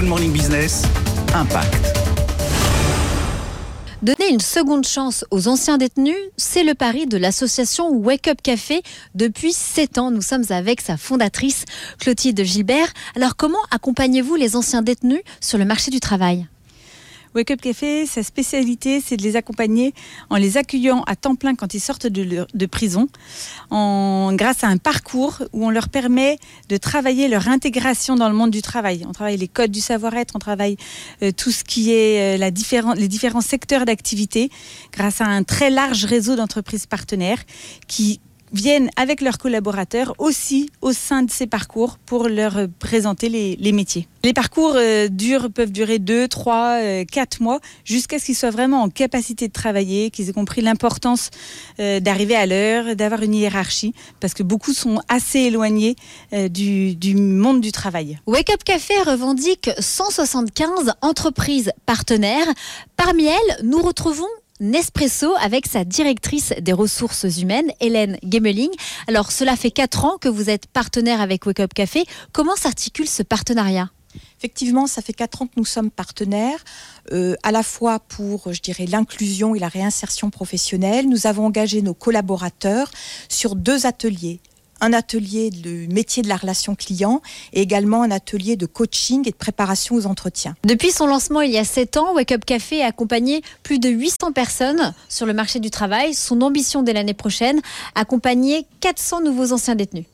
Good Morning Business, Impact. Donner une seconde chance aux anciens détenus, c'est le pari de l'association Wake Up Café. Depuis 7 ans, nous sommes avec sa fondatrice, Clotilde Gilbert. Alors comment accompagnez-vous les anciens détenus sur le marché du travail? Wake Up Café, sa spécialité, c'est de les accompagner en les accueillant à temps plein quand ils sortent de, prison, en, grâce à un parcours où on leur permet de travailler leur intégration dans le monde du travail. On travaille les codes du savoir-être, on travaille euh, tout ce qui est euh, les différents secteurs d'activité, grâce à un très large réseau d'entreprises partenaires qui viennent avec leurs collaborateurs aussi au sein de ces parcours pour leur présenter les, métiers. Les parcours euh, peuvent durer 2, 3, 4 mois jusqu'à ce qu'ils soient vraiment en capacité de travailler, qu'ils aient compris l'importance euh, d'arriver à l'heure, d'avoir une hiérarchie, parce que beaucoup sont assez éloignés euh, du, du monde du travail. Wake Up Café revendique 175 entreprises partenaires. Parmi elles, nous retrouvons Nespresso avec sa directrice des ressources humaines, Hélène Gemeling. Alors, cela fait quatre ans que vous êtes partenaire avec Wake Up Café. Comment s'articule ce partenariat? Effectivement, ça fait quatre ans que nous sommes partenaires, euh, à la fois pour, l'inclusion et la réinsertion professionnelle. Nous avons engagé nos collaborateurs sur deux ateliers un atelier de métier de la relation client et également un atelier de coaching et de préparation aux entretiens. Depuis son lancement il y a 7 ans, Wake Up Café a accompagné plus de 800 personnes sur le marché du travail. Son ambition dès l'année prochaine, accompagner 400 nouveaux anciens détenus.